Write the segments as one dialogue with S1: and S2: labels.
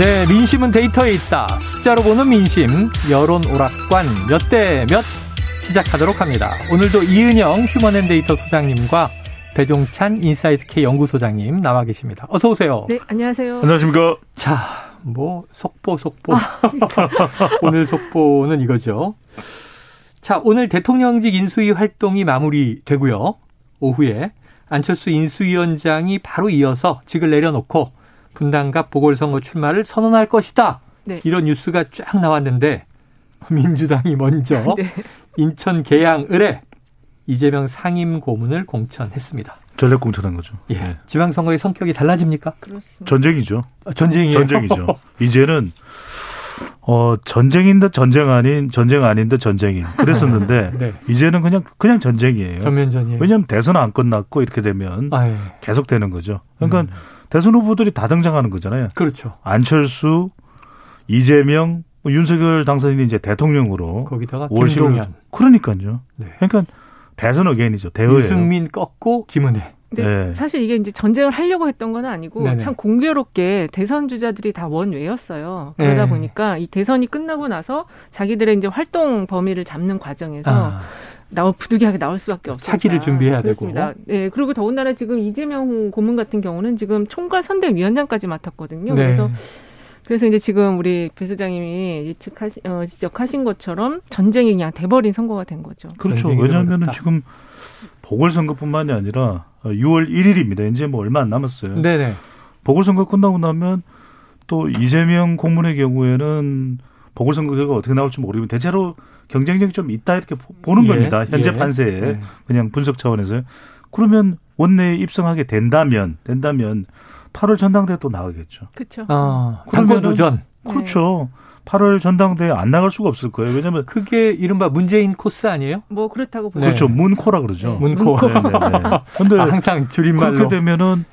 S1: 네, 민심은 데이터에 있다. 숫자로 보는 민심, 여론 오락관 몇 대 몇 시작하도록 합니다. 오늘도 이은영 휴먼앤데이터 소장님과 배종찬 인사이트 K 연구소장님 나와 계십니다. 어서 오세요.
S2: 네, 안녕하세요.
S3: 안녕하십니까.
S1: 자, 뭐 속보 속보. 오늘 속보는 이거죠. 자, 오늘 대통령직 인수위 활동이 마무리되고요. 오후에 안철수 인수위원장이 바로 이어서 직을 내려놓고 분당갑 보궐선거 출마를 선언할 것이다. 네. 이런 뉴스가 쫙 나왔는데 민주당이 먼저 네. 인천 계양 을에 이재명 상임 고문을 공천했습니다.
S3: 전략 공천한 거죠.
S1: 예. 네. 지방선거의 성격이 달라집니까?
S3: 그렇습니다. 전쟁이죠.
S1: 아, 전쟁이에요.
S3: 전쟁이죠. 이제는 어 전쟁인 듯 전쟁 아닌 전쟁 아닌 듯 전쟁인 그랬었는데 네. 이제는 그냥 그냥 전쟁이에요.
S1: 전면전이에요.
S3: 왜냐하면 대선 안 끝났고 이렇게 되면 아, 예. 계속 되는 거죠. 그러니까 음. 대선 후보들이 다 등장하는 거잖아요.
S1: 그렇죠.
S3: 안철수, 이재명, 뭐 윤석열 당선인이 이제 대통령으로
S1: 거기다가 김동연.
S3: 그러니까요. 네. 그러니까 대선 어게인이죠. 대의예요.
S1: 유승민 꺾고 김은혜.
S2: 네. 네. 사실 이게 이제 전쟁을 하려고 했던 건 아니고 네네. 참 공교롭게 대선 주자들이 다 원외였어요. 그러다 네. 보니까 이 대선이 끝나고 나서 자기들의 이제 활동 범위를 잡는 과정에서 아. 나올 부득이하게 나올 수밖에 없어요.
S1: 차기를 준비해야 그렇습니다.
S2: 되고. 네, 그리고 더군다나 지금 이재명 고문 같은 경우는 지금 총괄 선대위원장까지 맡았거든요. 네. 그래서 그래서 이제 지금 우리 배 소장님이 예측하시, 어, 지적하신 것처럼 전쟁이 그냥 돼버린 선거가 된 거죠.
S3: 그렇죠. 왜냐하면 지금 보궐선거뿐만이 아니라 6월 1일입니다. 이제 뭐 얼마 안 남았어요. 네네. 보궐선거 끝나고 나면 또 이재명 고문의 경우에는 보궐선거 결과 어떻게 나올지 모르겠는데 대체로 경쟁력이 좀 있다 이렇게 보는 예, 겁니다. 현재 예, 판세에 예. 그냥 분석 차원에서 그러면 원내에 입성하게 된다면 된다면 8월 전당대회 또 나가겠죠.
S2: 그렇죠.
S1: 아, 당권 도전.
S3: 그렇죠. 네. 8월 전당대회 안 나갈 수가 없을 거예요. 왜냐하면
S1: 그게 이른바 문재인 코스 아니에요?
S2: 뭐 그렇다고
S3: 보죠. 그렇죠. 문코라 그러죠.
S1: 네. 문코.
S3: 문코. 네, 네,
S1: 근데 아, 항상 줄임말로
S3: 그렇게 되면은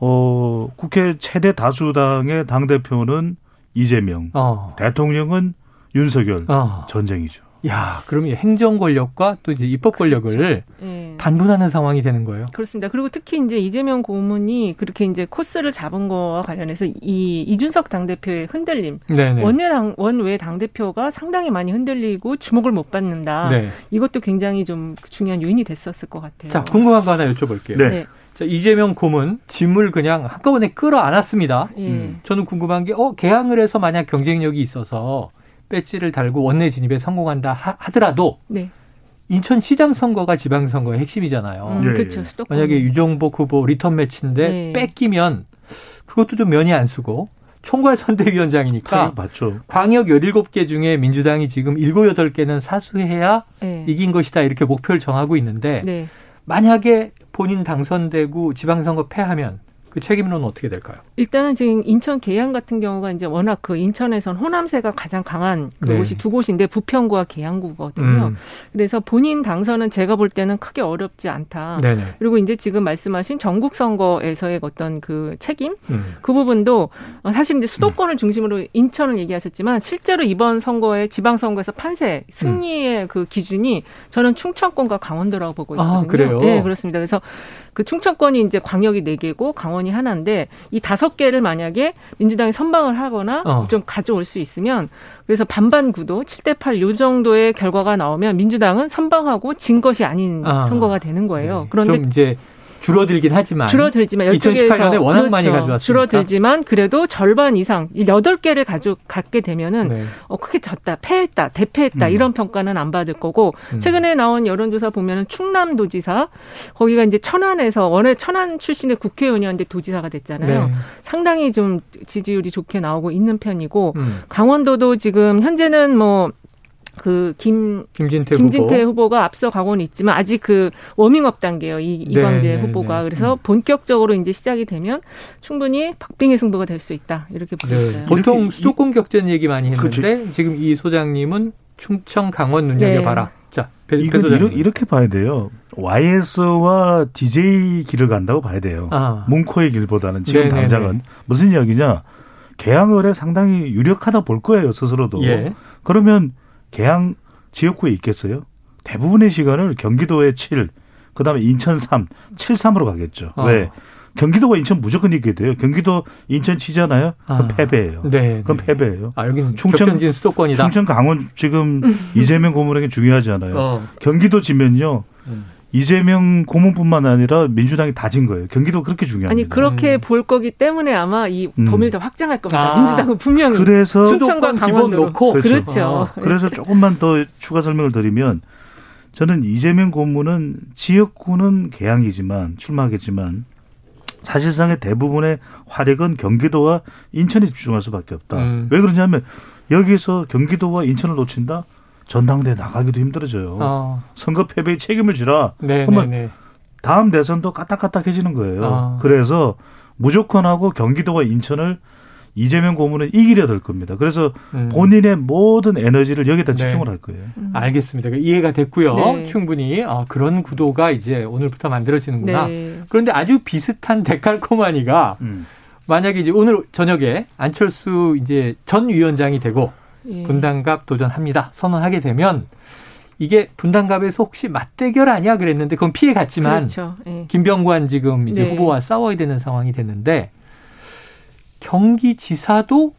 S3: 어 국회 최대 다수당의 당 대표는 이재명, 어. 대통령은 윤석열 어. 전쟁이죠.
S1: 야, 그러면 행정 권력과 또 이제 입법 권력을 그렇죠. 네. 반분하는 상황이 되는 거예요.
S2: 그렇습니다. 그리고 특히 이제 이재명 고문이 그렇게 이제 코스를 잡은 거와 관련해서 이 이준석 당대표의 흔들림, 네네. 원내 당 원외 당 대표가 상당히 많이 흔들리고 주목을 못 받는다. 네. 이것도 굉장히 좀 중요한 요인이 됐었을 것 같아요.
S1: 자, 궁금한 거 하나 여쭤볼게요. 네. 네. 자, 이재명 고문 짐을 그냥 한꺼번에 끌어안았습니다. 음. 저는 궁금한 게, 어, 개항을 해서 만약 경쟁력이 있어서 배지를 달고 원내 진입에 성공한다 하, 더라도 네. 인천시장 선거가 지방선거의 핵심이잖아요.
S2: 음, 그렇죠.
S1: 만약에 유정복 후보 리턴 매치인데 네. 뺏기면 그것도 좀 면이 안 서고 총괄 선대위원장이니까
S3: 맞죠.
S1: 광역 17개 중에 민주당이 지금 7, 8개는 사수해야 네. 이긴 것이다 이렇게 목표를 정하고 있는데 네. 만약에 본인 당선되고 지방선거 패하면 그 책임론은 어떻게 될까요?
S2: 일단은 지금 인천 계양 같은 경우가 이제 워낙 그 인천에선 호남세가 가장 강한 그곳이 네. 두 곳인데 부평구와 계양구거든요. 음. 그래서 본인 당선은 제가 볼 때는 크게 어렵지 않다. 네네. 그리고 이제 지금 말씀하신 전국 선거에서의 어떤 그 책임 음. 그 부분도 사실 이제 수도권을 중심으로 인천을 얘기하셨지만 실제로 이번 선거에 지방 선거에서 판세 승리의 음. 그 기준이 저는 충청권과 강원도라고 보고 아, 있거든요. 아,
S1: 그래요?
S2: 네, 그렇습니다. 그래서 그 충청권이 이제 광역이 네 개고 강원 이 하나인데 이 다섯 개를 만약에 민주당이 선방을 하거나 어. 좀 가져올 수 있으면 그래서 반반 구도 7대 8 요 정도의 결과가 나오면 민주당은 선방하고 진 것이 아닌 아. 선거가 되는 거예요.
S1: 네. 그런데 좀 이제 줄어들긴 하지만
S2: 줄어들지만
S1: 2018년에 워낙 그렇죠. 많이 가져왔으니까
S2: 줄어들지만 그래도 절반 이상 8개를 가져 갖게 되면은 네. 어 크게 졌다, 패했다, 대패했다 음. 이런 평가는 안 받을 거고 음. 최근에 나온 여론조사 보면은 충남도지사 거기가 이제 천안에서 원래 천안 출신의 국회의원이었는데 도지사가 됐잖아요. 네. 상당히 좀 지지율이 좋게 나오고 있는 편이고 음. 강원도도 지금 현재는 뭐 그 김, 김진태, 김진태 후보. 가 앞서 가고는 있지만 아직 그 워밍업 단계예요. 이, 네, 이광재 네, 후보가. 네. 그래서 음. 본격적으로 이제 시작이 되면 충분히 박빙의 승부가 될 수 있다. 이렇게 보고 네. 있어요.
S1: 보통 수도권 격전 얘기 많이 했는데 그치. 지금 이 소장님은 충청 강원 눈여겨봐라. 네. 자,
S3: 배, 이건 이렇게, 이렇게 봐야 돼요. YS와 DJ 길을 간다고 봐야 돼요. 아. 문코의 길보다는 지금 네네네. 당장은 무슨 이야기냐? 개항을에 상당히 유력하다 볼 거예요 스스로도. 예. 그러면 개항 지역구에 있겠어요? 대부분의 시간을 경기도에 7, 그다음에 인천 3, 7, 3으로 가겠죠. 어. 왜? 경기도와 인천 무조건 이기게 돼요. 경기도 인천 치잖아요. 그럼 아. 패배예요. 네. 그럼 네. 패배예요.
S1: 아 여기는 충청 진 수도권이다.
S3: 충청 강원 지금 이재명 고문에게 중요하잖아요. 어. 경기도 지면요. 음. 이재명 고문뿐만 아니라 민주당이 다진 거예요. 경기도 그렇게 중요합니다.
S2: 아니 그렇게 음. 볼 거기 때문에 아마 이 음. 범위를 더 확장할 겁니다. 아. 민주당은 분명히
S3: 그래서
S2: 수도권 기본 놓고
S3: 그렇죠. 그렇죠. 아. 그래서 조금만 더 추가 설명을 드리면 저는 이재명 고문은 지역구는 개항이지만 출마하겠지만 사실상의 대부분의 화력은 경기도와 인천에 집중할 수밖에 없다. 음. 왜 그러냐면 여기서 경기도와 인천을 놓친다? 전당대 에 나가기도 힘들어져요. 어. 선거 패배의 책임을 지라. 네, 네, 네. 다음 대선도 까딱까딱해지는 거예요. 어. 그래서 무조건 하고 경기도와 인천을 이재명 고문은 이기려 될 겁니다. 그래서 음. 본인의 모든 에너지를 여기다 네. 집중을 할 거예요.
S1: 음. 알겠습니다. 이해가 됐고요. 네. 충분히 아, 그런 구도가 이제 오늘부터 만들어지는구나. 네. 그런데 아주 비슷한 데칼코마니가 음. 만약에 이제 오늘 저녁에 안철수 이제 전 위원장이 되고 예. 분당갑 도전합니다. 선언하게 되면 이게 분당갑에서 혹시 맞대결 아니야 그랬는데 그건 피해 갔지만 그렇죠. 예. 김병관 지금 이제 네. 후보와 싸워야 되는 상황이 됐는데 경기지사도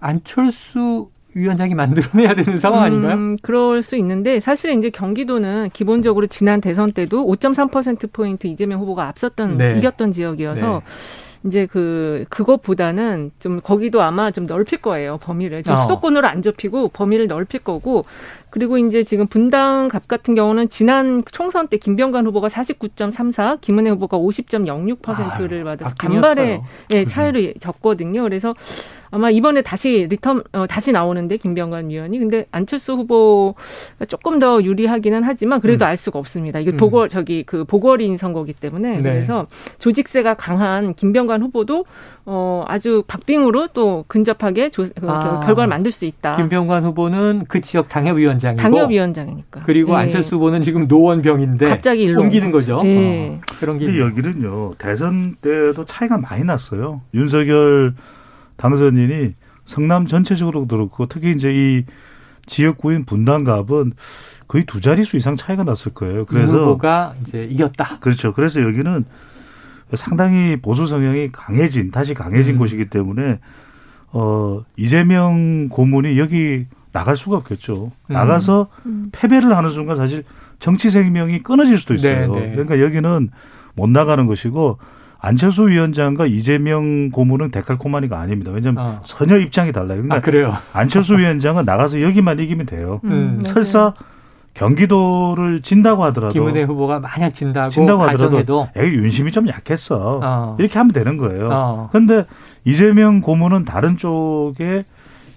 S1: 안철수 위원장이 만들어내야 되는 상황 음, 아닌가요? 음,
S2: 그럴 수 있는데 사실은 이제 경기도는 기본적으로 지난 대선 때도 5.3% 포인트 이재명 후보가 앞섰던 네. 이겼던 지역이어서 네. 이제 그 그것보다는 좀 거기도 아마 좀 넓힐 거예요 범위를 지금 어. 수도권으로 안 좁히고 범위를 넓힐 거고 그리고 이제 지금 분당갑 같은 경우는 지난 총선 때 김병관 후보가 49.34, 김은혜 후보가 50.06%를 받아서 간발의 예, 차이로 졌거든요. 그래서 아마 이번에 다시 리턴 어, 다시 나오는데 김병관 의원이 근데 안철수 후보 조금 더 유리하기는 하지만 그래도 음. 알 수가 없습니다. 이게 음. 보궐 저기 그 보궐인 선거기 때문에 네. 그래서 조직세가 강한 김병관 후보도 어 아주 박빙으로 또 근접하게 조, 그 아. 결과를 만들 수 있다.
S1: 김병관 후보는 그 지역 당협위원장 이고
S2: 당협위원장이니까.
S1: 그리고 네. 안철수 후보는 지금 노원병인데 갑자기 일로 옮기는 거죠. 네.
S3: 어. 그런 게. 여기는요 대선 때도 차이가 많이 났어요. 윤석열 당선인이 성남 전체적으로 그렇고 특히 이제 이 지역구인 분당갑은 거의 두 자릿수 이상 차이가 났을 거예요.
S1: 그래서 후보가 이제 이겼다.
S3: 그렇죠. 그래서 여기는 상당히 보수 성향이 강해진 다시 강해진 음. 곳이기 때문에 어 이재명 고문이 여기 나갈 수가 없겠죠. 음. 나가서 음. 패배를 하는 순간 사실 정치 생명이 끊어질 수도 있어요. 네네. 네. 그러니까 여기는 못 나가는 것이고 안철수 위원장과 이재명 고문은 데칼코마니가 아닙니다. 왜냐하면 어. 전혀 입장이 달라요.
S1: 그러니까 아, 그래요?
S3: 안철수 위원장은 나가서 여기만 이기면 돼요. 음, 설사 경기도를 진다고 하더라도
S1: 김은혜 후보가 만약 진다고 진다고 하더라도
S3: 여기 윤심이 좀 약했어. 어. 이렇게 하면 되는 거예요. 그런데 어. 이재명 고문은 다른 쪽에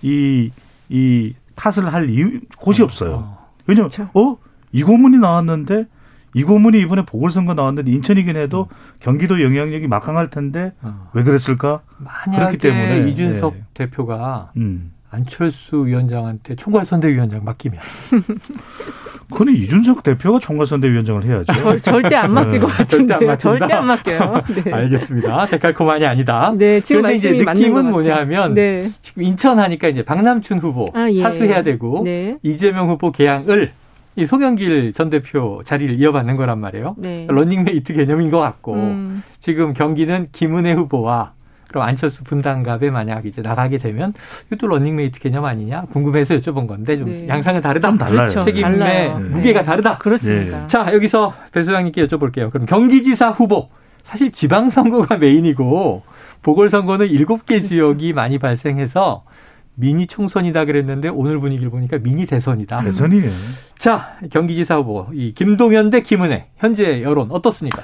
S3: 이, 이 탓을 할 이유, 곳이 어. 없어요. 왜냐면, 그렇죠. 어? 이 고문이 나왔는데 이 고문이 이번에 보궐선거 나왔는데 인천이긴 해도 음. 경기도 영향력이 막강할 텐데 어. 왜 그랬을까?
S1: 그렇기 때문에 이준석 네. 대표가 음. 안철수 위원장한테 총괄선대위원장 맡기면
S3: 그건 이준석 대표가 총괄선대위원장을 해야죠.
S2: 절, 절대 안 맡길 것 같은데 절대 안, 절대 안 맡겨요.
S1: 네. 알겠습니다. 데칼코만이 아니다. 네, 지금 그런데 이제 느낌은 뭐냐면 네. 지금 인천 하니까 이제 박남춘 후보 아, 예. 사수해야 되고 네. 이재명 후보 개항을 이 송영길 전 대표 자리를 이어받는 거란 말이에요. 네. 런닝메이트 개념인 것 같고 음. 지금 경기는 김은혜 후보와 그럼 안철수 분당갑에 만약 이제 나가게 되면 이것도 런닝메이트 개념 아니냐 궁금해서 여쭤본 건데 좀 네. 양상은 다르다. 좀
S3: 달라요. 그렇죠.
S1: 책임의 달라요. 무게가 네. 다르다.
S2: 그렇습니다.
S1: 네. 자 여기서 배 소장님께 여쭤볼게요. 그럼 경기지사 후보 사실 지방선거가 메인이고 보궐선거는 일곱 개 그렇죠. 지역이 많이 발생해서 미니 총선이다 그랬는데 오늘 분위기를 보니까 미니 대선이다.
S3: 대선이에요.
S1: 자, 경기지사 후보 이 김동연 대 김은혜 현재 여론 어떻습니까?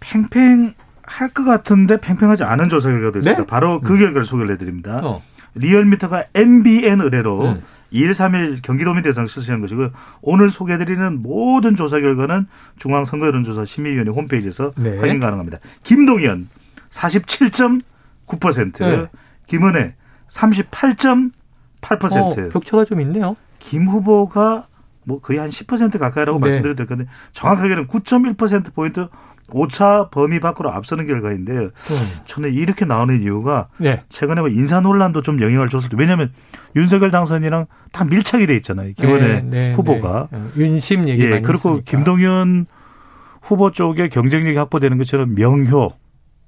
S3: 팽팽 할 것 같은데 팽팽하지 않은 조사 결과가 됐습니다. 네? 바로 그 음. 결과를 소개를 해드립니다. 어. 리얼미터가 MBN 의뢰로 음. 2일, 3일 경기도민 대상 실시한 것이고 오늘 소개해드리는 모든 조사 결과는 중앙선거여론조사 심의위원회 홈페이지에서 네. 확인 가능합니다. 김동연 47.9%, 네. 김은혜 38.8%. 어,
S1: 격차가 좀 있네요.
S3: 김 후보가 뭐 거의 한 10% 가까이라고 네. 말씀드려도 될 건데 정확하게는 9.1% 포인트 오차 범위 밖으로 앞서는 결과인데 요. 음. 저는 이렇게 나오는 이유가 네. 최근에 뭐 인사 논란도 좀 영향을 줬을 때 왜냐하면 윤석열 당선이랑 다 밀착이 돼 있잖아요. 김원혜 네, 네, 후보가
S1: 네. 윤심 얘기
S3: 예, 그리고
S1: 했으니까.
S3: 김동연 후보 쪽에 경쟁력이 확보되는 것처럼 명효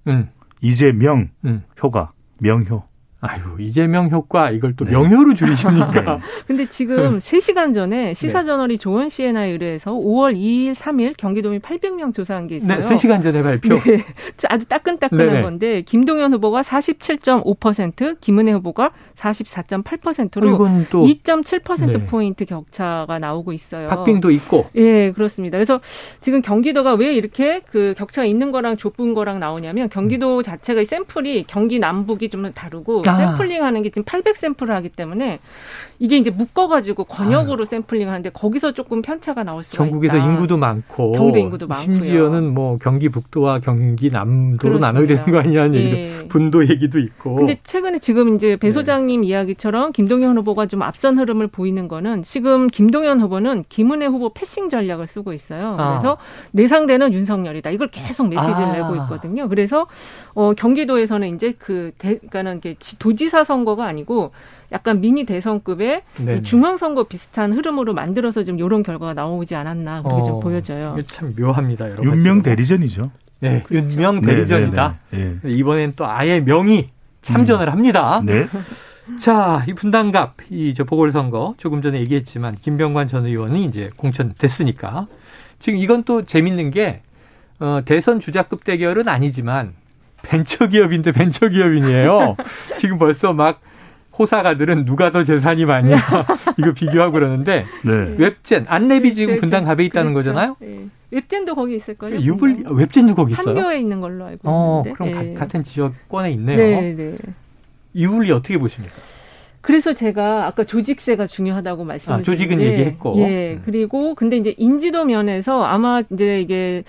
S3: 음. 이재명 음. 효과 명효.
S1: 아유, 이재명 효과 이걸 또 네. 명효로 줄이십니까? 네.
S2: 근데 지금 3시간 전에 시사저널이 네. 조원 CNI 의뢰해서 5월 2일, 3일 경기도민 800명 조사한 게 있어요.
S1: 네, 3시간 전에 발표. 네,
S2: 아주 따끈따끈한 네네. 건데 김동연 후보가 47.5%, 김은혜 후보가 44.8%로 2.7% 네. 포인트 격차가 나오고 있어요.
S1: 박빙도 있고.
S2: 예, 그렇습니다. 그래서 지금 경기도가 왜 이렇게 그 격차가 있는 거랑 좁은 거랑 나오냐면 경기도 자체가 샘플이 경기 남북이 좀 다르고 아. 샘플링 하는 게 지금 800 샘플을 하기 때문에 이게 이제 묶어가지고 권역으로 아유. 샘플링 하는데 거기서 조금 편차가 나올 수가
S1: 전국에서
S2: 있다.
S1: 인구도 많고
S2: 경기도 인구도 많고
S1: 심지어는 뭐 경기 북도와 경기 남도로 나눠야 되는 거 아니냐는 예. 얘기도 분도 얘기도 있고.
S2: 근데 최근에 지금 이제 배 네. 소장님 네. 이야기처럼 김동연 후보가 좀 앞선 흐름을 보이는 거는 지금 김동연 후보는 김은혜 후보 패싱 전략을 쓰고 있어요. 아. 그래서 내 상대는 윤석열이다. 이걸 계속 메시지를 아. 내고 있거든요. 그래서 어 경기도에서는 이제 그 대, 그러니까는 도지사 선거가 아니고 약간 미니 대선급의 중앙 선거 비슷한 흐름으로 만들어서 좀 이런 결과가 나오지 않았나 그렇게 어, 좀 보여져요.
S1: 참 묘합니다. 여러
S3: 윤명 대리전이죠.
S1: 네, 그렇죠. 윤명 대리전이다. 네, 네, 네. 이번엔 또 아예 명의 참전을 음. 합니다. 네. 자, 이 분당갑, 이 저 보궐선거 조금 전에 얘기했지만 김병관 전 의원이 이제 공천됐으니까 지금 이건 또 재밌는 게 어, 대선 주자급 대결은 아니지만 벤처기업인데 벤처기업인이에요. 지금 벌써 막 호사가들은 누가 더 재산이 많냐 이거 비교하고 그러는데 네. 웹젠 안랩이 지금 분당 갑에 있다는 그렇죠. 거잖아요. 네.
S2: 웹젠도 거기 있을 거요
S1: 유불 웹젠도 거기 있어요.
S2: 한교에 있는 걸로 알고 어, 있는데.
S1: 그럼 네. 같은 지역권에 있네요. 네, 네. 유불리 어떻게 보십니까?
S2: 그래서 제가 아까 조직세가 중요하다고 말씀을 아,
S1: 조직은 얘기했고.
S2: 예. 그리고 근데 이제 인지도 면에서 아마 이제 이게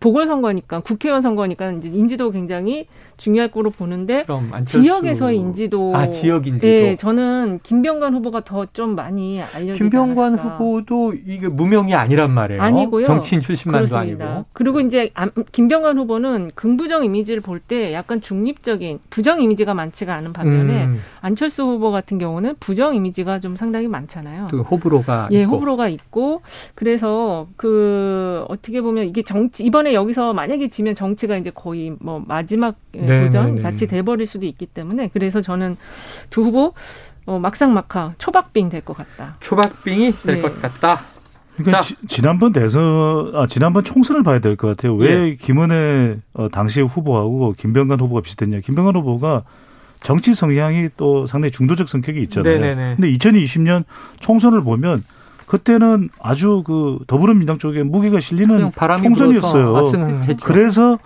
S2: 보궐선거니까 국회의원 선거니까 이제 인지도 굉장히 중요할 거로 보는데 지역에서의 인지도
S1: 아 지역 인지도
S2: 네 저는 김병관 후보가 더 좀 많이 알려지지
S1: 김병관 않았을까. 후보도 이게 무명이 아니란 말이에요. 아니고요. 정치인 출신만도 그렇습니다. 아니고.
S2: 그리고 이제 김병관 후보는 긍부정 이미지를 볼 때 약간 중립적인 부정 이미지가 많지가 않은 반면에 음. 안철수 후보 같은 경우는 부정 이미지가 좀 상당히 많잖아요.
S1: 그 호불호가
S2: 예 있고. 호불호가 있고 그래서 그 어떻게 보면 이게 정치 이번에 여기서 만약에 지면 정치가 이제 거의 뭐 마지막 네, 도전 네, 네. 같이 돼버릴 수도 있기 때문에 그래서 저는 두 후보 어, 막상 막하 초박빙 될 것 같다.
S1: 초박빙이 될것 네. 같다.
S3: 그러니까 지, 지난번 대선, 아, 지난번 총선을 봐야 될 것 같아요. 왜 예. 김은혜 어, 당시 후보하고 김병관 후보가 비슷했냐. 김병관 후보가 정치 성향이 또 상당히 중도적 성격이 있잖아요. 네네네. 근데 2020년 총선을 보면 그때는 아주 그 더불어민주당 쪽에 무게가 실리는 총선이었어요. 그래서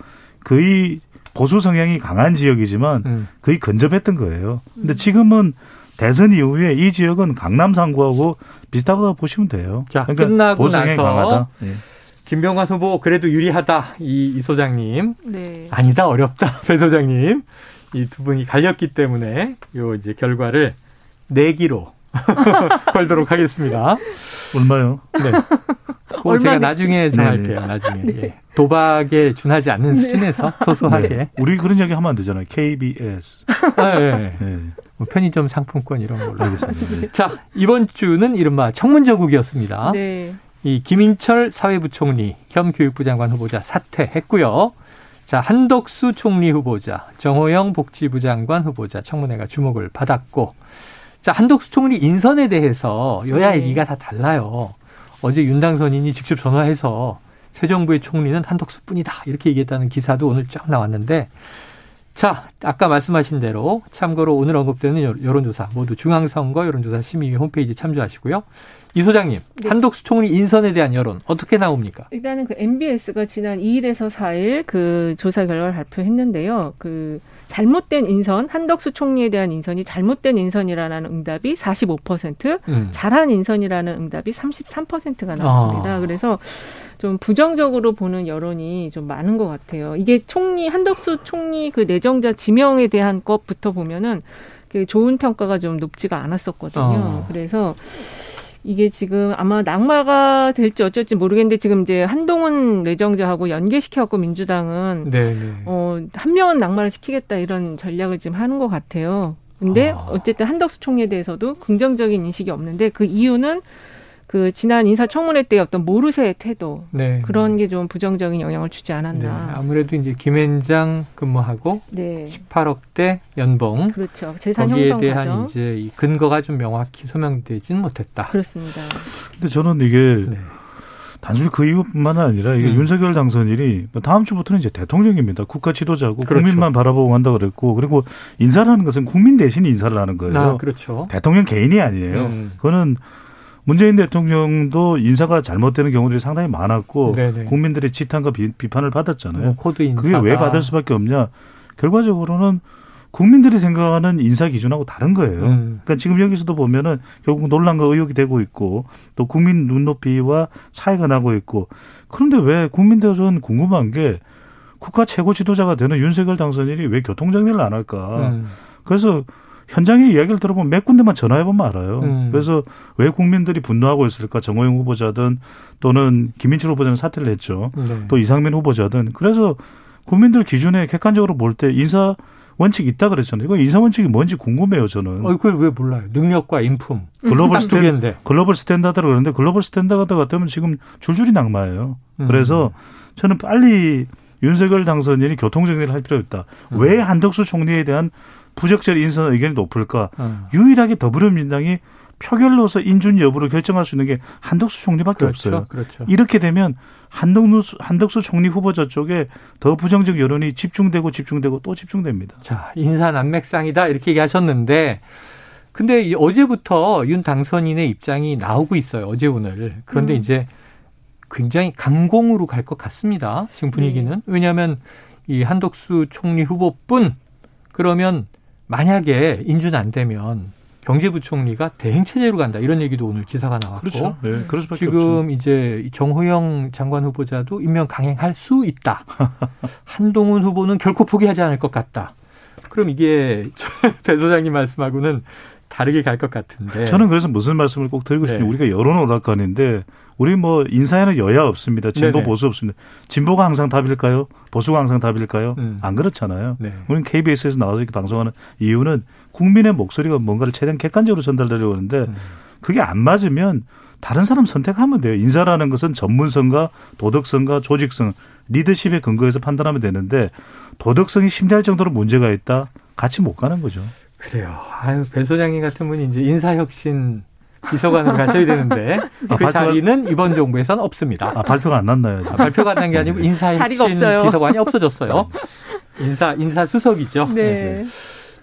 S3: 거의 보수 성향이 강한 지역이지만 음. 거의 근접했던 거예요. 근데 지금은 대선 이후에 이 지역은 강남 상구하고 비슷하다고 보시면 돼요.
S1: 자, 그러니까 끝나고 나서 네. 김병관 후보 그래도 유리하다 이, 이 소장님. 네. 아니다 어렵다 배 소장님. 이 두 분이 갈렸기 때문에 요 이제 결과를 내기로 걸도록 하겠습니다.
S3: 얼마요? 네.
S1: 그거 제가 나중에 정할게요. 네네. 나중에. 네. 예. 도박에 준하지 않는 네. 수준에서 소소하게. 네.
S3: 우리 그런 얘기 하면 안 되잖아요. KBS. 아, 네.
S1: 네. 뭐 편의점 상품권 이런 걸로 하겠습니다. 네. 자, 이번 주는 이른바 청문저국이었습니다. 네. 이 김인철 사회부총리 겸 교육부 장관 후보자 사퇴했고요. 자, 한덕수 총리 후보자, 정호영 복지부 장관 후보자 청문회가 주목을 받았고 자, 한덕수 총리 인선에 대해서 여야 네. 얘기가 다 달라요. 어제 윤당선인이 직접 전화해서 새 정부의 총리는 한덕수 뿐이다. 이렇게 얘기했다는 기사도 오늘 쫙 나왔는데 자, 아까 말씀하신 대로 참고로 오늘 언급되는 여론조사 모두 중앙선거 여론조사 심의위 홈페이지 참조하시고요. 이 소장님, 네. 한덕수 총리 인선에 대한 여론 어떻게 나옵니까?
S2: 일단은 그 MBS가 지난 2일에서 4일 그 조사 결과를 발표했는데요. 그 잘못된 인선, 한덕수 총리에 대한 인선이 잘못된 인선이라는 응답이 45%, 음. 잘한 인선이라는 응답이 33%가 나왔습니다. 아. 그래서 좀 부정적으로 보는 여론이 좀 많은 것 같아요. 이게 총리, 한덕수 총리 그 내정자 지명에 대한 것부터 보면은 그 좋은 평가가 좀 높지가 않았었거든요. 아. 그래서 이게 지금 아마 낙마가 될지 어쩔지 모르겠는데 지금 이제 한동훈 내정자하고 연계시켜갖고 민주당은 네네. 네. 어, 한 명은 낙마를 시키겠다 이런 전략을 지금 하는 것 같아요. 근데 아. 어쨌든 한덕수 총리에 대해서도 긍정적인 인식이 없는데 그 이유는 그 지난 인사청문회 때 어떤 모르쇠의 태도 네. 그런 게 좀 부정적인 영향을 주지 않았나. 네.
S1: 아무래도 이제 김앤장 근무하고 네. 18억대 연봉
S2: 그렇죠. 재산
S1: 거기에
S2: 형성
S1: 대한
S2: 과정.
S1: 이제 이 근거가 좀 명확히 소명되지는 못했다.
S2: 그렇습니다.
S3: 근데 저는 이게 네. 단순히 그 이유뿐만 아니라 이게 음. 윤석열 당선인이 뭐 다음 주부터는 이제 대통령입니다. 국가 지도자고 그렇죠. 국민만 바라보고 간다 그랬고 그리고 인사라는 것은 국민 대신 인사를 하는 거예요.
S1: 아, 그렇죠.
S3: 대통령 개인이 아니에요. 음. 그거는 문재인 대통령도 인사가 잘못되는 경우들이 상당히 많았고 네네. 국민들의 지탄과 비판을 받았잖아요. 뭐
S1: 코드 인사
S3: 그게 왜 받을 수밖에 없냐? 결과적으로는 국민들이 생각하는 인사 기준하고 다른 거예요. 음. 그러니까 지금 여기서도 보면은 결국 논란과 의혹이 되고 있고 또 국민 눈높이와 차이가 나고 있고 그런데 왜 국민들은 궁금한 게 국가 최고 지도자가 되는 윤석열 당선인이 왜 교통정리를 안 할까? 음. 그래서 현장의 이야기를 들어보면 몇 군데만 전화해보면 알아요. 음. 그래서 왜 국민들이 분노하고 있을까? 정호영 후보자든 또는 김인철 후보자는 사퇴를 했죠. 네. 또 이상민 후보자든. 그래서 국민들 기준에 객관적으로 볼 때 인사 원칙 있다 그랬잖아요. 이거 인사 원칙이 뭔지 궁금해요, 저는.
S1: 어, 그걸 왜 몰라요? 능력과 인품.
S3: 글로벌 스탠 글로벌 스탠다드로 그러는데 글로벌 스탠다드 같으면 지금 줄줄이 낙마예요. 음. 그래서 저는 빨리 윤석열 당선인이 교통정리를 할 필요 있다. 음. 왜 한덕수 총리에 대한 부적절 인선 의견이 높을까? 음. 유일하게 더불어민주당이 표결로서 인준 여부를 결정할 수 있는 게 한덕수 총리밖에 그렇죠, 없어요. 그렇죠. 이렇게 되면 한덕수, 한덕수 총리 후보자 쪽에 더 부정적 여론이 집중되고 집중되고 또 집중됩니다.
S1: 자, 인사 난맥상이다 이렇게 얘기하셨는데 근데 어제부터 윤 당선인의 입장이 나오고 있어요. 어제 오늘. 그런데 음. 이제 굉장히 강공으로 갈 것 같습니다. 지금 분위기는. 네. 왜냐하면 이 한덕수 총리 후보뿐 그러면 만약에 인준 안 되면 경제부총리가 대행체제로 간다 이런 얘기도 오늘 기사가 나왔고
S3: 그렇죠. 네,
S1: 지금
S3: 없죠.
S1: 이제 정호영 장관 후보자도 임명 강행할 수 있다. 한동훈 후보는 결코 포기하지 않을 것 같다. 그럼 이게 배 소장님 말씀하고는 다르게 갈 것 같은데.
S3: 저는 그래서 무슨 말씀을 꼭 드리고 싶은 네. 우리가 여론 오락관인데 우리 뭐 인사에는 여야 없습니다. 진보 네네. 보수 없습니다. 진보가 항상 답일까요? 보수가 항상 답일까요? 음. 안 그렇잖아요. 네. 우리는 KBS에서 나와서 이렇게 방송하는 이유는 국민의 목소리가 뭔가를 최대한 객관적으로 전달되려고 하는데 음. 그게 안 맞으면 다른 사람 선택하면 돼요. 인사라는 것은 전문성과 도덕성과 조직성, 리더십의 근거에서 판단하면 되는데 도덕성이 심대할 정도로 문제가 있다? 같이 못 가는 거죠.
S1: 그래요. 아유, 배 소장님 같은 분이 이제 인사혁신 비서관으로 가셔야 되는데 아, 그 자리는 이번 정부에서는 없습니다.
S3: 아, 발표가 안 났나요?
S1: 아, 발표가 안 난 게 아니고 인사혁신 비서관이 없어졌어요. 인사 인사 수석이죠. 네. 네.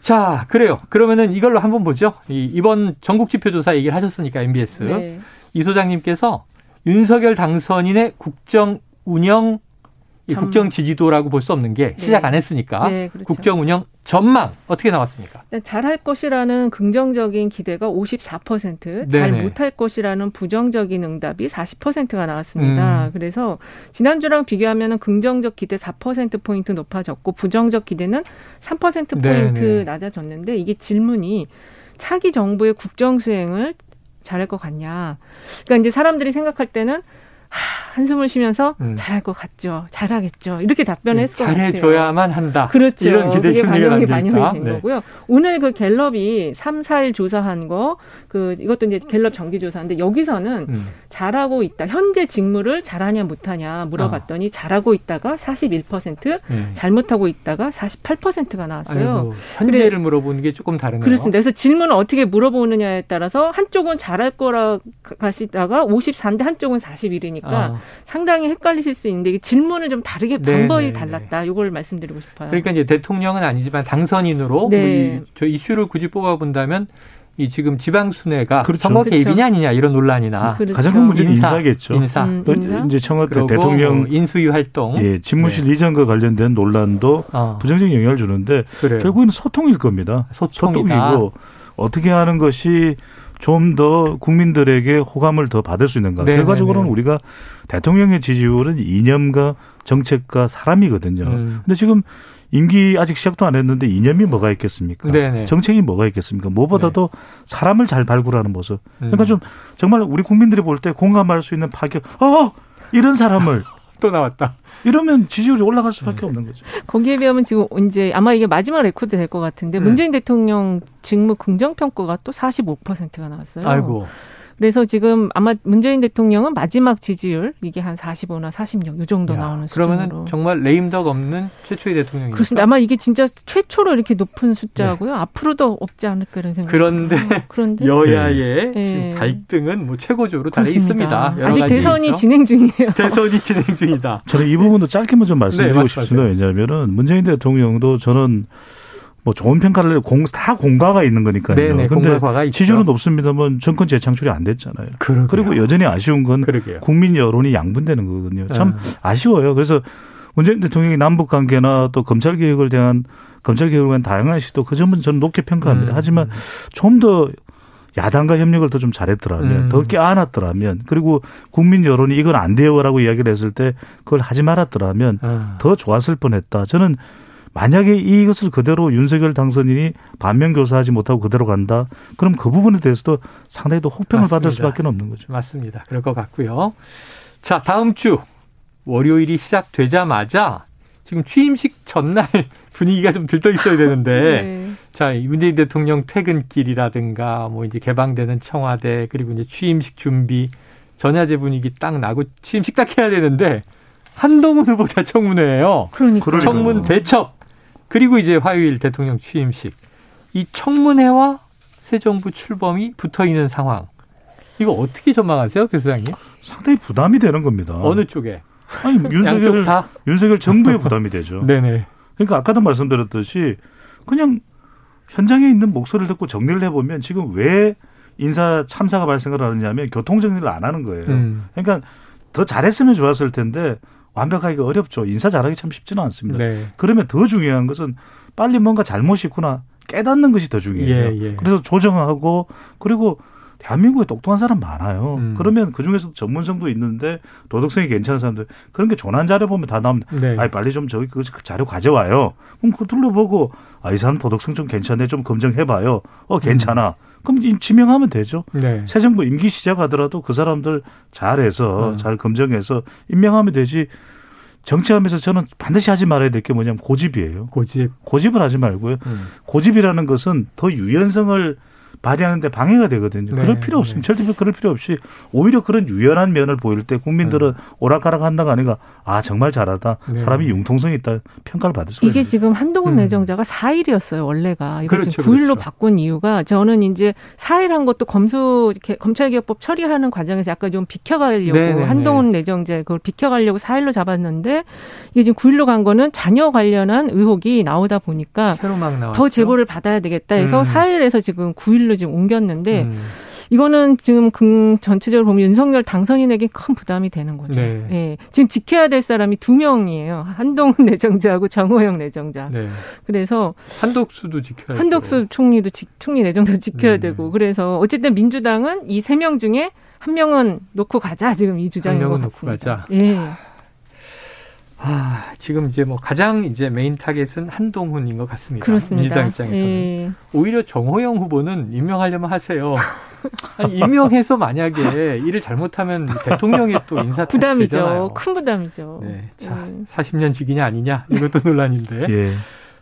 S1: 자, 그래요. 그러면은 이걸로 한번 보죠. 이, 이번 전국 지표조사 얘기를 하셨으니까 MBS 네. 이 소장님께서 윤석열 당선인의 국정 운영 이 국정 지지도라고 볼 수 없는 게 시작 네. 안 했으니까 네, 그렇죠. 국정 운영 전망 어떻게 나왔습니까?
S2: 네, 잘할 것이라는 긍정적인 기대가 54%, 잘 못할 것이라는 부정적인 응답이 40%가 나왔습니다. 음. 그래서 지난주랑 비교하면 긍정적 기대 4% 포인트 높아졌고 부정적 기대는 3% 포인트 네네. 낮아졌는데 이게 질문이 차기 정부의 국정 수행을 잘할 것 같냐? 그러니까 이제 사람들이 생각할 때는 한숨을 쉬면서 음. 잘할 것 같죠. 잘하겠죠. 이렇게 답변을 했을 것
S1: 같아요. 잘해줘야만 한다.
S2: 그렇죠. 이런 기대 심리가 반영이, 반영이 된 네. 거고요. 오늘 그 갤럽이 3, 4일 조사한 거, 그, 이것도 이제 갤럽 정기 조사인데 여기서는 음. 잘하고 있다. 현재 직무를 잘하냐 못하냐 물어봤더니 어. 잘하고 있다가 41%, 음. 잘못하고 있다가 48%가 나왔어요. 아이고,
S1: 현재를 그래, 물어보는 게 조금 다르네요.
S2: 그렇습니다. 그래서 질문을 어떻게 물어보느냐에 따라서 한쪽은 잘할 거라 가시다가 53대 한쪽은 41이니까 보니까 아. 상당히 헷갈리실 수 있는데 질문을 좀 다르게 방법이 네네네. 달랐다. 이걸 말씀드리고 싶어요.
S1: 그러니까 이제 대통령은 아니지만 당선인으로 네. 저 이슈를 굳이 뽑아 본다면 이 지금 지방 순회가 그렇죠. 선거 그렇죠. 개입이냐 아니냐 이런 논란이나
S3: 그렇죠. 가장 큰 문제는 인사, 겠죠
S1: 인사. 음,
S3: 인사. 이제 청와대 대통령 뭐
S1: 인수위 활동,
S3: 예, 집무실 네. 이전과 관련된 논란도 어. 부정적인 영향을 주는데 그래요. 결국은 소통일 겁니다. 소통이다. 소통이고 어떻게 하는 것이 좀 더 국민들에게 호감을 더 받을 수 있는가. 네네네. 결과적으로는 우리가 대통령의 지지율은 이념과 정책과 사람이거든요. 음. 근데 지금 임기 아직 시작도 안 했는데 이념이 뭐가 있겠습니까? 네네. 정책이 뭐가 있겠습니까? 무엇보다도 네. 사람을 잘 발굴하는 모습. 그러니까 음. 좀 정말 우리 국민들이 볼 때 공감할 수 있는 파격. 어 이런 사람을
S1: 또 나왔다.
S3: 이러면 지지율이 올라갈 수밖에 네. 없는 거죠.
S2: 거기에 비하면 지금 이제 아마 이게 마지막 레코드 될 것 같은데 네. 문재인 대통령 직무 긍정 평가가 또 45%가 나왔어요.
S1: 아이고.
S2: 그래서 지금 아마 문재인 대통령은 마지막 지지율 이게 한 45나 46이 정도 야, 나오는
S1: 그러면은 수준으로. 정말 레임덕 없는 최초의 대통령이
S2: 그렇습니다. 아마 이게 진짜 최초로 이렇게 높은 숫자고요. 네. 앞으로도 없지 않을까 이런 생각이
S1: 그런데, 그런데 여야의 네. 지금 발등은 뭐 최고조로 달해 있습니다.
S2: 아직 대선이 있죠. 진행 중이에요.
S1: 대선이 진행 중이다.
S3: 저는 이 부분도 짧게만 좀 말씀드리고 네, 싶습니다. 왜냐하면은 문재인 대통령도 저는 뭐 좋은 평가를 공, 다 공과가 있는 거니까요. 네네, 근데 지지율은 높습니다만 정권 재창출이 안 됐잖아요. 그러게요. 그리고 여전히 아쉬운 건 그러게요. 국민 여론이 양분되는 거거든요. 참 네. 아쉬워요. 그래서 문재인 대통령이 남북 관계나 또 검찰 개혁을 대한 검찰 개혁을 위한 다양한 시도 그 점은 저는 높게 평가합니다. 음. 하지만 좀 더 야당과 협력을 더 좀 잘했더라면 음. 더 껴안았더라면 그리고 국민 여론이 이건 안 돼요라고 이야기를 했을 때 그걸 하지 말았더라면 아. 더 좋았을 뻔했다. 저는 만약에 이것을 그대로 윤석열 당선인이 반면 교사하지 못하고 그대로 간다. 그럼 그 부분에 대해서도 상당히 또 혹평을 맞습니다. 받을 수밖에 없는 거죠.
S1: 맞습니다. 그럴 것 같고요. 자, 다음 주 월요일이 시작되자마자 지금 취임식 전날 분위기가 좀 들떠 있어야 되는데 네. 자 문재인 대통령 퇴근길이라든가 뭐 이제 개방되는 청와대 그리고 이제 취임식 준비 전야제 분위기 딱 나고 취임식 딱 해야 되는데 한동훈 후보자 청문회예요.
S2: 그러니까
S1: 청문 대첩 그리고 이제 화요일 대통령 취임식. 이 청문회와 새 정부 출범이 붙어 있는 상황. 이거 어떻게 전망하세요, 교수장님?
S3: 상당히 부담이 되는 겁니다.
S1: 어느 쪽에?
S3: 아니, 윤석열, 윤석열 정부에 부담이 되죠. 네네. 그러니까 아까도 말씀드렸듯이 그냥 현장에 있는 목소리를 듣고 정리를 해보면 지금 왜 인사 참사가 발생을 하느냐면 교통 정리를 안 하는 거예요. 음. 그러니까 더 잘했으면 좋았을 텐데 완벽하기가 어렵죠. 인사 잘하기 참 쉽지는 않습니다. 네. 그러면 더 중요한 것은 빨리 뭔가 잘못이 있구나 깨닫는 것이 더 중요해요. 예, 예. 그래서 조정하고 그리고 대한민국에 똑똑한 사람 많아요. 음. 그러면 그 중에서 전문성도 있는데 도덕성이 괜찮은 사람들 그런 게 조난 자료 보면 다 나옵니다. 네. 아이 빨리 좀 저기 그 자료 가져와요. 그럼 그거 둘러보고 아 이 사람 도덕성 좀 괜찮네 좀 검증해봐요. 어 괜찮아. 음. 그럼 지명하면 되죠. 네. 새 정부 임기 시작하더라도 그 사람들 잘해서 음. 잘 검증해서 임명하면 되지. 정치하면서 저는 반드시 하지 말아야 될 게 뭐냐면 고집이에요.
S1: 고집.
S3: 고집을 하지 말고요. 음. 고집이라는 것은 더 유연성을 발휘하는데 방해가 되거든요. 네, 그럴 필요 없습니다. 네. 절대 그럴 필요 없이 오히려 그런 유연한 면을 보일 때 국민들은 네. 오락가락 한다가 아니라 아 정말 잘하다. 네. 사람이 융통성이 있다 평가를 받을 수가
S2: 이게 있는 지금 한동훈 음. 내정자가 4일이었어요 원래가 이거 그렇죠, 지금 9일로 그렇죠. 바꾼 이유가 저는 이제 4일 한 것도 검수 이렇게 검찰개혁법 처리하는 과정에서 약간 좀 비켜가려고 네, 네, 한동훈 내정자 그걸 비켜가려고 4일로 잡았는데 이게 지금 9일로 간 거는 자녀 관련한 의혹이 나오다 보니까 더 제보를 받아야 되겠다 해서 음. 4일에서 지금 9일로 일로 지금 옮겼는데 음. 이거는 지금 그 전체적으로 보면 윤석열 당선인에게 큰 부담이 되는 거죠. 네. 예. 지금 지켜야 될 사람이 두 명이에요. 한동훈 내정자하고 정호영 내정자. 네. 그래서
S1: 한덕수도 지켜야
S2: 한덕수 되고. 총리도 지, 총리 내정자 지켜야 네. 되고 그래서 어쨌든 민주당은 이 세 명 중에 한 명은 놓고 가자 지금 이 주장인 것 같습니다. 놓고 가자. 예.
S1: 아, 지금 이제 뭐 가장 이제 메인 타겟은 한동훈인 것 같습니다.
S2: 그렇습니다.
S1: 민주당 입장에서는. 예. 오히려 정호영 후보는 임명하려면 하세요. 아니, 임명해서 만약에 일을 잘못하면 대통령이 또 인사
S2: 부담이죠.
S1: 되잖아요.
S2: 큰 부담이죠. 네.
S1: 자, 예. 40년 지기냐 아니냐 이것도 논란인데. 예.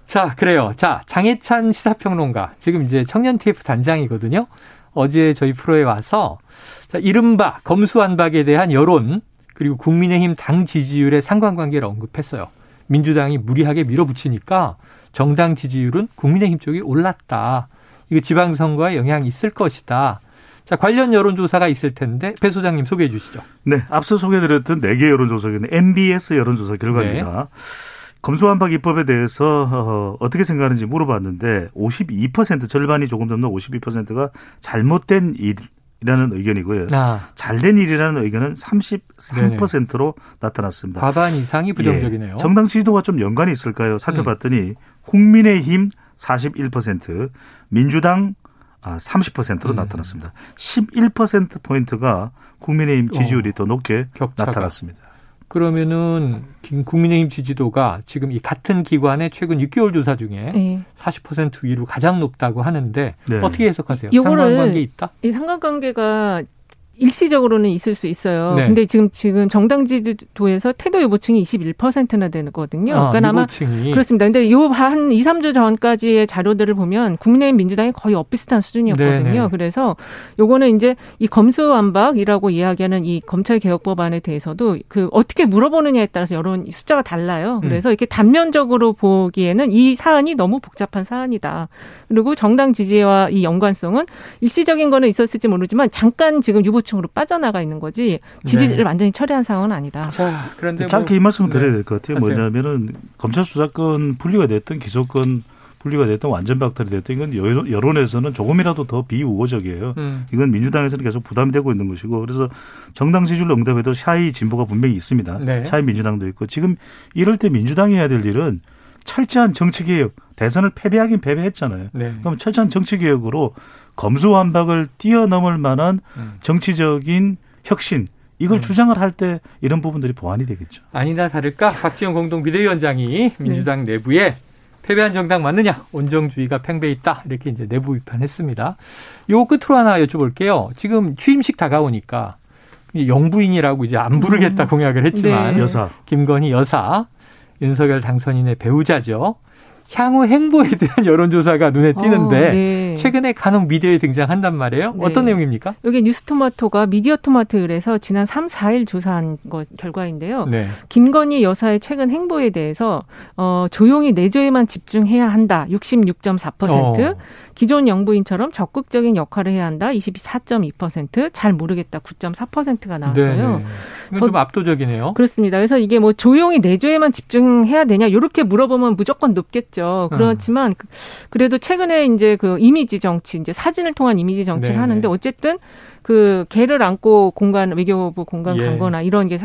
S1: 자, 그래요. 자, 장예찬 시사평론가. 지금 이제 청년 TF 단장이거든요. 어제 저희 프로에 와서 자, 이른바 검수완박에 대한 여론 그리고 국민의힘 당 지지율의 상관관계를 언급했어요. 민주당이 무리하게 밀어붙이니까 정당 지지율은 국민의힘 쪽이 올랐다. 이거 지방선거에 영향이 있을 것이다. 자, 관련 여론조사가 있을 텐데 배 소장님 소개해 주시죠.
S3: 네, 앞서 소개해드렸던 4개 여론조사는 MBS 여론조사 결과입니다. 네. 검수완박 입법에 대해서 어, 어떻게 생각하는지 물어봤는데 52% 절반이 조금 넘는 52%가 잘못된 일, 이라는 의견이고요. 아. 잘된 일이라는 의견은 33%로 네네. 나타났습니다.
S1: 과반 이상이 부정적이네요.
S3: 예. 정당 지지도가 좀 연관이 있을까요? 살펴봤더니 음. 국민의힘 41%, 민주당 30%로 아, 음. 나타났습니다. 11%포인트가 국민의힘 지지율이 어. 더 높게 격차가. 나타났습니다.
S1: 그러면은 국민의힘 지지도가 지금 이 같은 기관의 최근 6개월 조사 중에 네. 40% 위로 가장 높다고 하는데 네. 어떻게 해석하세요? 상관관계 있다?
S2: 이 상관관계가 일시적으로는 있을 수 있어요. 네. 근데 지금 지금 정당 지지도에서 태도 유보층이 21%나 되는 거거든요.
S1: 아, 그러니까 아마 유보층이.
S2: 그렇습니다. 근데 요 한 2, 3주 전까지의 자료들을 보면 국민의힘 민주당이 거의 엇비슷한 수준이었거든요. 네네. 네. 그래서 요거는 이제 이 검수완박이라고 이야기하는 이 검찰 개혁 법안에 대해서도 그 어떻게 물어보느냐에 따라서 여론 숫자가 달라요. 음. 그래서 음. 이렇게 단면적으로 보기에는 이 사안이 너무 복잡한 사안이다. 그리고 정당 지지와 이 연관성은 일시적인 거는 있었을지 모르지만 잠깐 지금 유보 우측으로 빠져나가 있는 거지 지지를 네. 완전히 철회한 상황은 아니다. 자,
S3: 그런데 짧게 뭐, 이 말씀을 드려야 될 것 같아요. 하세요. 뭐냐면은 검찰 수사권 분리가 됐던 기소권 분리가 됐던 완전 박탈이 됐던 이건 여론에서는 조금이라도 더 비우호적이에요. 음. 이건 민주당에서는 계속 부담이 되고 있는 것이고 그래서 정당 지지율 응답에도 샤이 진보가 분명히 있습니다. 네. 샤이 민주당도 있고 지금 이럴 때 민주당이 해야 될 일은 철저한 정치 개혁 대선을 패배하긴 패배했잖아요. 네. 그럼 철저한 정치 개혁으로 검수완박을 뛰어넘을 만한 음. 정치적인 혁신 이걸 음. 주장을 할 때 이런 부분들이 보완이 되겠죠.
S1: 아니나 다를까 박지원 공동 비대위원장이 민주당 네. 내부에 패배한 정당 맞느냐 온정주의가 팽배했다 이렇게 이제 내부 비판했습니다. 요 끝으로 하나 여쭤볼게요. 지금 취임식 다가오니까 영부인이라고 이제 안 부르겠다 음. 공약을 했지만 네. 여사 김건희 여사 윤석열 당선인의 배우자죠. 향후 행보에 대한 여론조사가 눈에 띄는데 어, 네. 최근에 간혹 미디어에 등장한단 말이에요. 네. 어떤 내용입니까?
S2: 여기 뉴스토마토가 미디어 토마토에서 지난 3, 4일 조사한 것 결과인데요. 네. 김건희 여사의 최근 행보에 대해서 어, 조용히 내조에만 집중해야 한다. 66.4%. 어. 기존 영부인처럼 적극적인 역할을 해야 한다. 24.2%. 잘 모르겠다. 9.4%가 나왔어요. 네.
S1: 이건 좀 압도적이네요.
S2: 그렇습니다. 그래서 이게 뭐 조용히 내조에만 집중해야 되냐 이렇게 물어보면 무조건 높겠죠. 그렇지만 음. 그래도 최근에 이제 그 이미지 정치 이제 사진을 통한 이미지 정치를 네 하는데 어쨌든 그 개를 안고 공간 외교부 공간 예. 간 거나 이런 게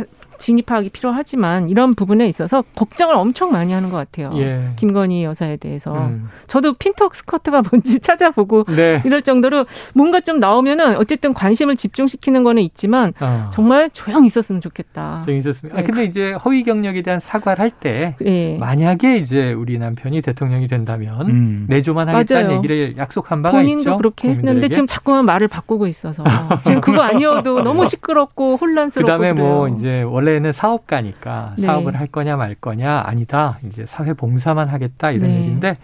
S2: 진입하기 필요하지만 이런 부분에 있어서 걱정을 엄청 많이 하는 것 같아요. 예. 김건희 여사에 대해서. 음. 저도 핀턱 스커트가 뭔지 찾아보고 네. 이럴 정도로 뭔가 좀 나오면은 어쨌든 관심을 집중시키는 거는 있지만 어. 정말 조용히 있었으면 좋겠다.
S1: 조용히 있었으면. 네. 아, 근데 이제 허위 경력에 대한 사과를 할때 네. 만약에 이제 우리 남편이 대통령이 된다면 음. 내조만 하겠다는 맞아요. 얘기를 약속한 바가
S2: 본인도
S1: 있죠.
S2: 본인도 그렇게 했는데 지금 자꾸만 말을 바꾸고 있어서 지금 그거 아니어도 너무 시끄럽고 혼란스럽고
S1: 그다음에
S2: 뭐
S1: 그래요. 뭐 이제 원래 원래는 사업가니까 네. 사업을 할 거냐 말 거냐 아니다. 이제 사회 봉사만 하겠다 이런 네. 얘기인데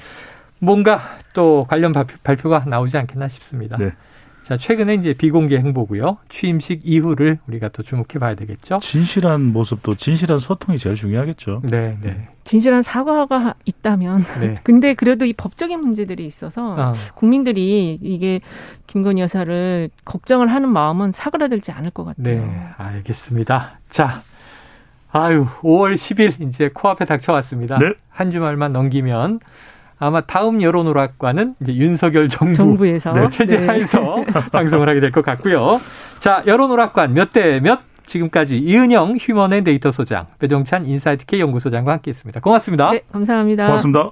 S1: 뭔가 또 관련 발표, 가 나오지 않겠나 싶습니다. 네. 자, 최근에 이제 비공개 행보고요. 취임식 이후를 우리가 또 주목해 봐야 되겠죠.
S3: 진실한 모습도 진실한 소통이 제일 중요하겠죠. 네, 네.
S2: 진실한 사과가 있다면. 네. 근데 그래도 이 법적인 문제들이 있어서 어. 국민들이 이게 김건희 여사를 걱정을 하는 마음은 사그라들지 않을 것 같아요.
S1: 네, 알겠습니다. 자, 아유, 5월 10일 이제 코앞에 닥쳐왔습니다. 네. 한 주말만 넘기면 아마 다음 여론 오락관은 이제 윤석열 정부
S2: 정부에서
S1: 네, 체제하에서 네. 방송을 하게 될 것 같고요. 자, 여론 오락관 몇 대 몇 지금까지 이은영 휴먼앤데이터 소장, 배종찬 인사이트K 연구소장과 함께했습니다. 고맙습니다. 네,
S2: 감사합니다.
S3: 고맙습니다.